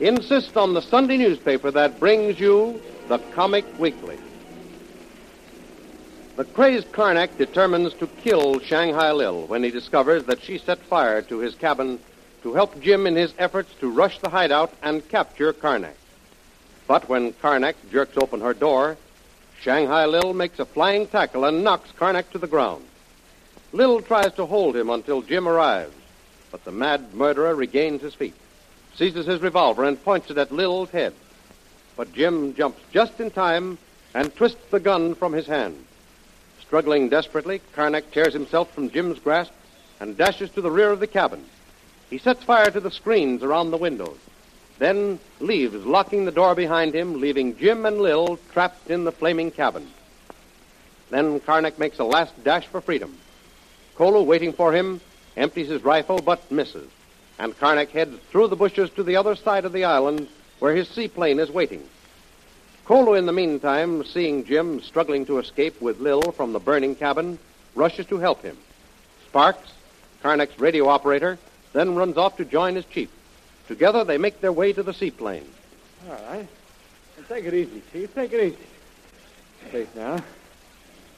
Insist on the Sunday newspaper that brings you the Comic Weekly. The crazed Karnak determines to kill Shanghai Lil when he discovers that she set fire to his cabin to help Jim in his efforts to rush the hideout and capture Karnak. But when Karnak jerks open her door, Shanghai Lil makes a flying tackle and knocks Karnak to the ground. Lil tries to hold him until Jim arrives, but the mad murderer regains his feet, seizes his revolver, and points it at Lil's head. But Jim jumps just in time and twists the gun from his hand. Struggling desperately, Karnak tears himself from Jim's grasp and dashes to the rear of the cabin. He sets fire to the screens around the windows, then leaves, locking the door behind him, leaving Jim and Lil trapped in the flaming cabin. Then Karnak makes a last dash for freedom. Kolu, waiting for him, empties his rifle but misses, and Karnak heads through the bushes to the other side of the island where his seaplane is waiting. Kolu, in the meantime, seeing Jim struggling to escape with Lil from the burning cabin, rushes to help him. Sparks, Karnak's radio operator, then runs off to join his chief. Together, they make their way to the seaplane. All right. Well, take it easy, Chief. Take it easy. Safe now.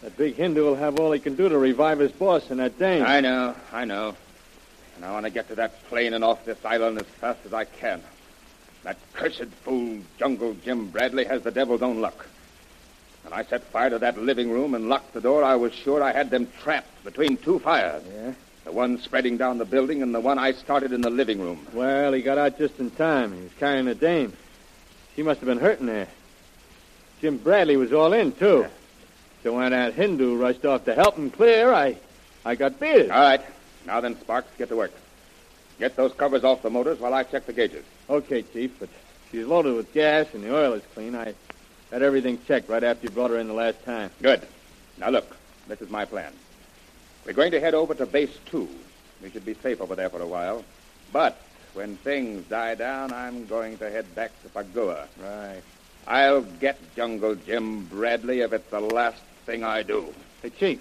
That big Hindu will have all he can do to revive his boss and that dame. I know, I know. And I want to get to that plane and off this island as fast as I can. That cursed fool, Jungle Jim Bradley, has the devil's own luck. When I set fire to that living room and locked the door, I was sure I had them trapped between two fires. Yeah? The one spreading down the building and the one I started in the living room. Well, he got out just in time. He was carrying a dame. She must have been hurting there. Jim Bradley was all in, too. So when that Hindu rushed off to help him clear, I, I got beaten. All right. Now then, Sparks, get to work. Get those covers off the motors while I check the gauges. Okay, Chief, but she's loaded with gas and the oil is clean. I had everything checked right after you brought her in the last time. Good. Now look, this is my plan. We're going to head over to base two. We should be safe over there for a while. But when things die down, I'm going to head back to Pagua. Right. I'll get Jungle Jim Bradley if it's the last thing I do. Hey, Chief,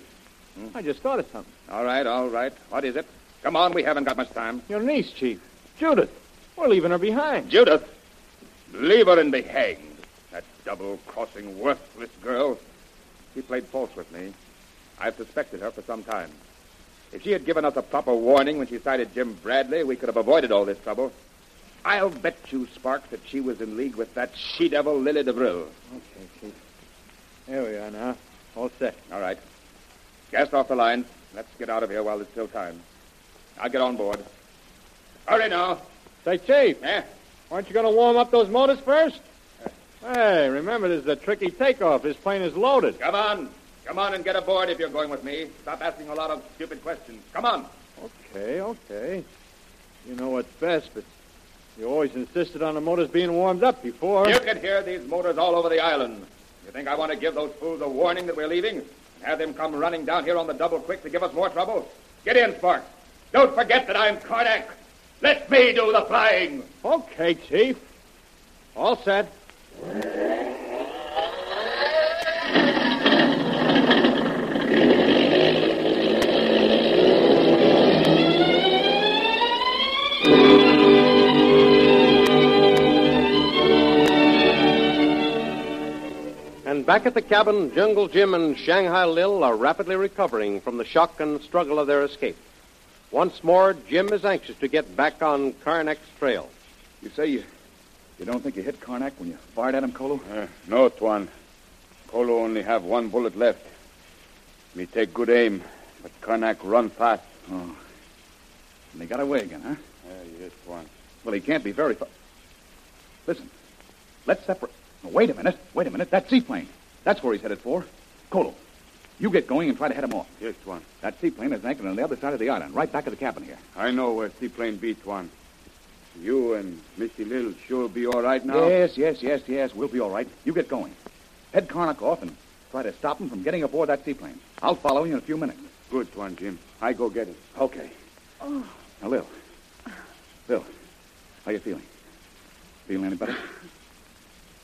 I just thought of something. All right, all right. What is it? Come on, we haven't got much time. Your niece, Chief. Judith. We're leaving her behind. Judith, leave her and be hanged. That double-crossing, worthless girl. She played false with me. I've suspected her for some time. If she had given us a proper warning when she sighted Jim Bradley, we could have avoided all this trouble. I'll bet you, Sparks, that she was in league with that she-devil Lily DeVril. Okay, Chief. There we are now. All set. All right. Gas off the line. Let's get out of here while there's still time. I'll get on board. Hurry now. Say, Chief, Eh? aren't you going to warm up those motors first? Hey, remember, this is a tricky takeoff. This plane is loaded. Come on. Come on and get aboard if you're going with me. Stop asking a lot of stupid questions. Come on. Okay, okay. You know what's best, but you always insisted on the motors being warmed up before. You can hear these motors all over the island. You think I want to give those fools a warning that we're leaving? Have them come running down here on the double quick to give us more trouble? Get in, Sparks. Don't forget that I'm Karnak. Let me do the flying. Okay, Chief. All set. Back at the cabin, Jungle Jim and Shanghai Lil are rapidly recovering from the shock and struggle of their escape. Once more, Jim is anxious to get back on Karnak's trail. You say you, you don't think you hit Karnak when you fired at him, Kolu? Uh, no, Tuan. Kolu only have one bullet left. Me take good aim, but Karnak run fast. Oh. And he got away again, huh? Uh, yes, Tuan. Well, he can't be very far. Listen, let's separate. Oh, wait a minute. Wait a minute. That seaplane. That's where he's headed for. Kolu, you get going and try to head him off. Yes, Tuan. That seaplane is anchored on the other side of the island, right back of the cabin here. I know where seaplane be, Tuan. You and Missy Little sure be all right now? Yes, yes, yes, yes. We'll be all right. You get going. Head Karnak off and try to stop him from getting aboard that seaplane. I'll follow you in a few minutes. Good, Tuan Jim. I go get it. Okay. Oh. Now, Lil. Lil, how you feeling? Feeling any better?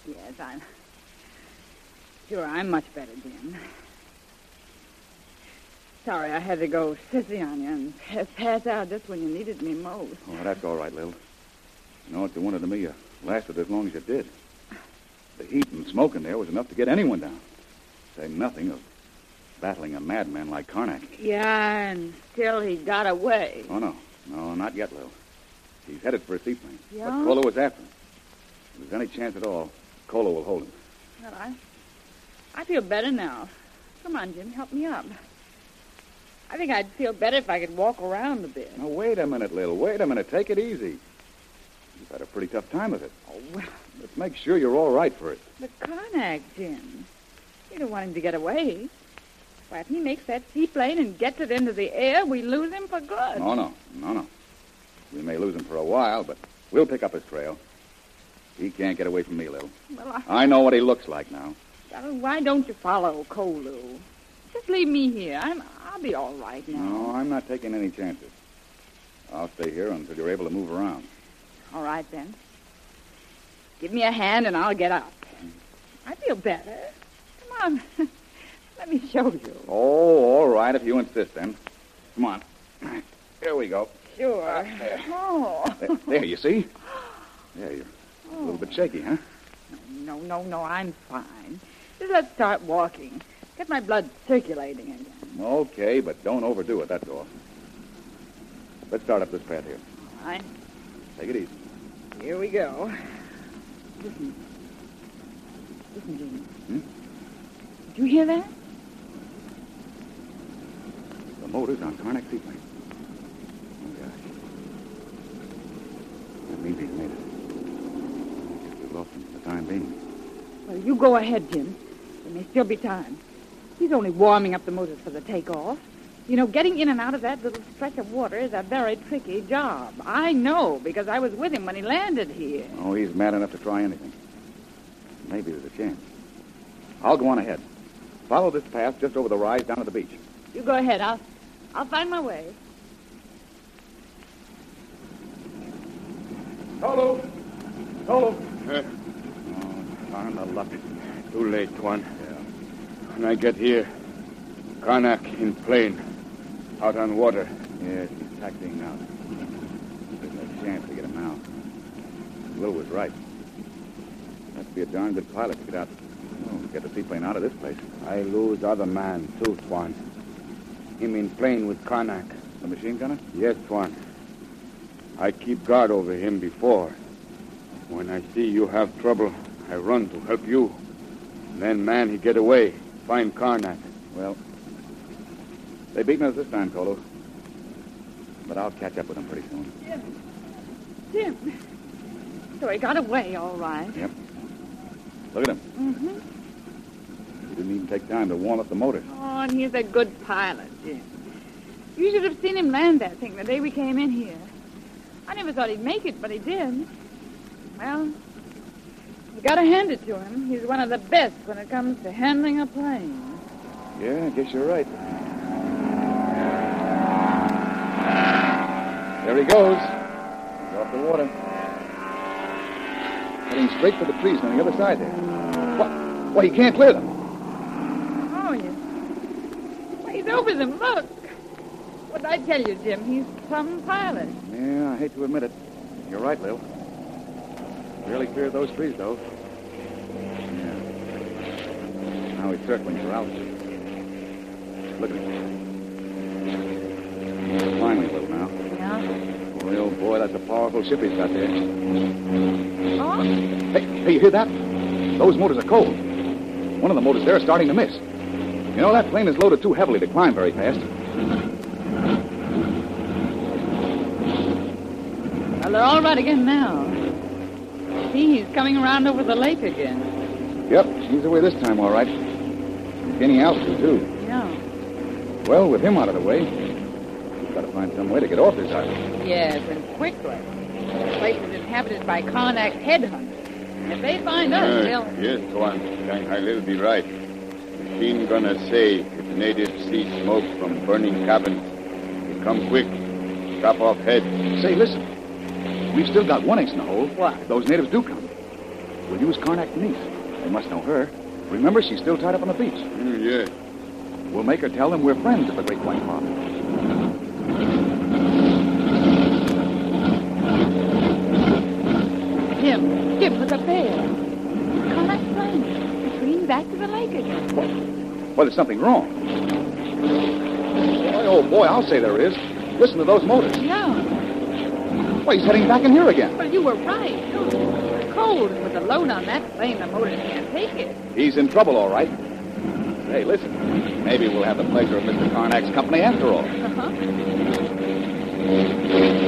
Yes, I'm. Sure, I'm much better, Jim. Sorry I had to go sissy on you and pass out just when you needed me most. Oh, that's all right, Lil. You know, what you wanted to me, you lasted as long as you did. The heat and smoke in there was enough to get anyone down. Say nothing of battling a madman like Karnak. Yeah, and still he got away. Oh, no. No, not yet, Lil. He's headed for a seaplane. Yeah? But Kolu was after him. If there's any chance at all, Kolu will hold him. Well, I, I feel better now. Come on, Jim, help me up. I think I'd feel better if I could walk around a bit. Now, wait a minute, Lil. Wait a minute. Take it easy. You've had a pretty tough time of it. Oh, well, Let's make sure you're all right for it. but Karnak, Jim. You don't want him to get away. Why, if he makes that seaplane and gets it into the air, we lose him for good. No, no. No, no. We may lose him for a while, but we'll pick up his trail. He can't get away from me, Lil. Well, I, I know what he looks like now. Well, why don't you follow Kolu? Just leave me here. I'm, I'll be all right now. No, I'm not taking any chances. I'll stay here until you're able to move around. All right, then. Give me a hand and I'll get up. Mm. I feel better. Come on. Let me show you. Oh, all right, if you insist, then. Come on. Here we go. Sure. Oh. There, there, you see? There, you're a little bit shaky, huh? No, no, no, I'm fine. Let's start walking. Get my blood circulating again. Okay, but don't overdo it, that's all. Let's start up this path here. All right. Take it easy. Here we go. Listen. Listen, Jimmy. Hmm? Did you hear that? The motor's on Karnak Seaplane. Oh, gosh. That means he's made it. Guess we've lost him for the time being. Well, you go ahead, Jim. There may still be time. He's only warming up the motors for the takeoff. You know, getting in and out of that little stretch of water is a very tricky job. I know because I was with him when he landed here. Oh, he's mad enough to try anything. Maybe there's a chance. I'll go on ahead. Follow this path just over the rise down to the beach. You go ahead. I'll, I'll find my way. Solo! Solo! Uh, Oh, darn the luck. Too late, Tuan. Yeah. When I get here, Karnak in plane, out on water. Yes, he's taxiing now. There's no chance to get him out. Will was right. Has to be a darn good pilot to get out. Oh, get the seaplane out of this place. I lose other man, too, Tuan. Him in plane with Karnak. The machine gunner? Yes, Tuan. I keep guard over him before. When I see you have trouble, I run to help you. Then man, he get away, find Karnak. Well, they beaten us this time, Kolu. But I'll catch up with them pretty soon. Jim. Jim. So he got away, all right. Yep. Look at him. Mm-hmm. He didn't even take time to warm up the motor. Oh, and he's a good pilot, Jim. You should have seen him land that thing the day we came in here. I never thought he'd make it, but he did. Well, you gotta hand it to him. He's one of the best when it comes to handling a plane. Yeah, I guess you're right. There he goes. He's off the water. Heading straight for the trees on the other side there. What? What, he can't clear them. Oh, yes. Well, he's over them. Look. What did I tell you, Jim? He's some pilot. Yeah, I hate to admit it. You're right, Lil. Really cleared those trees, though. Yeah. Now he's circling for Alice. Look at him. Finally, little now. Yeah? Boy, oh boy, that's a powerful ship he's got there. Oh? Hey, hey, you hear that? Those motors are cold. One of the motors there is starting to miss. You know, that plane is loaded too heavily to climb very fast. Well, they're all right again now. See, he's coming around over the lake again. Yep, he's away this time, all right. He's gaining altitude, too. Yeah. Well, with him out of the way, we've got to find some way to get off this island. Yes, and quickly. The place is inhabited by Karnak headhunters. If they find us, Uh, they'll... yes, Tuan. Shanghai Lil be right. Machine gonna say if natives see smoke from burning cabins, they come quick, chop off head. Say, listen. We've still got one ace in the hole. What? Those natives do come. We'll use Karnak Denise. They must know her. Remember, she's still tied up on the beach. Mm, yeah. We'll make her tell them we're friends of the Great White Father. Jim, Jim, look up there. Karnak's plane. It's swinging back to the lake again. Well, there's something wrong. Boy, oh, boy, I'll say there is. Listen to those motors. Yeah. Why, he's heading back in here again. Well, you were right. It's cold, and with the load on that plane, the motors can't take it. He's in trouble, all right. Hey, listen. Maybe we'll have the pleasure of Mr. Karnak's company after all. Uh-huh.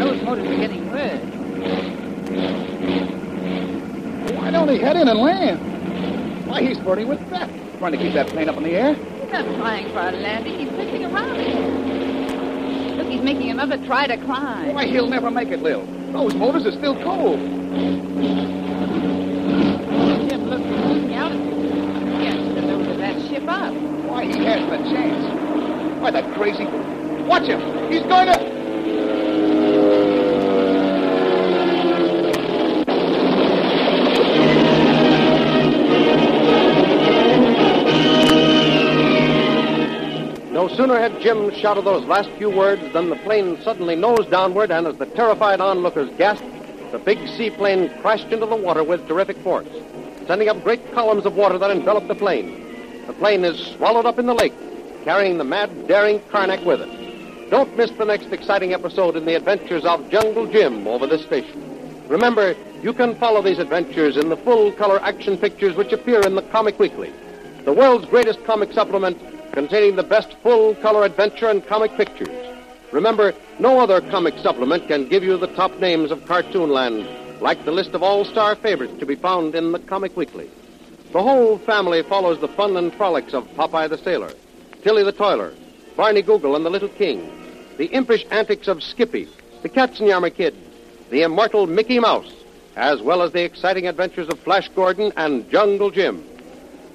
Those motors are getting worse. Why don't he head in and land? Why, he's flirting with Beth. Trying to keep that plane up in the air. He's not trying for a landing. He's twisting around again. Making another try to climb. Why, he'll never make it, Lil. Those motors are still cold. Jim, look, he's losing altitude. He has to that ship up. Why, he hasn't a chance. Why, that crazy... Watch him. He's going to... No sooner had Jim shouted those last few words than the plane suddenly nosed downward, and as the terrified onlookers gasped, the big seaplane crashed into the water with terrific force, sending up great columns of water that enveloped the plane. The plane is swallowed up in the lake, carrying the mad, daring Karnak with it. Don't miss the next exciting episode in the adventures of Jungle Jim over this station. Remember, you can follow these adventures in the full color action pictures which appear in the Comic Weekly, the world's greatest comic supplement containing the best full color adventure and comic pictures. Remember, no other comic supplement can give you the top names of Cartoonland, like the list of all star favorites to be found in the Comic Weekly. The whole family follows the fun and frolics of Popeye the Sailor, Tilly the Toiler, Barney Google and the Little King, the impish antics of Skippy, the Katzenjammer Kid, the immortal Mickey Mouse, as well as the exciting adventures of Flash Gordon and Jungle Jim.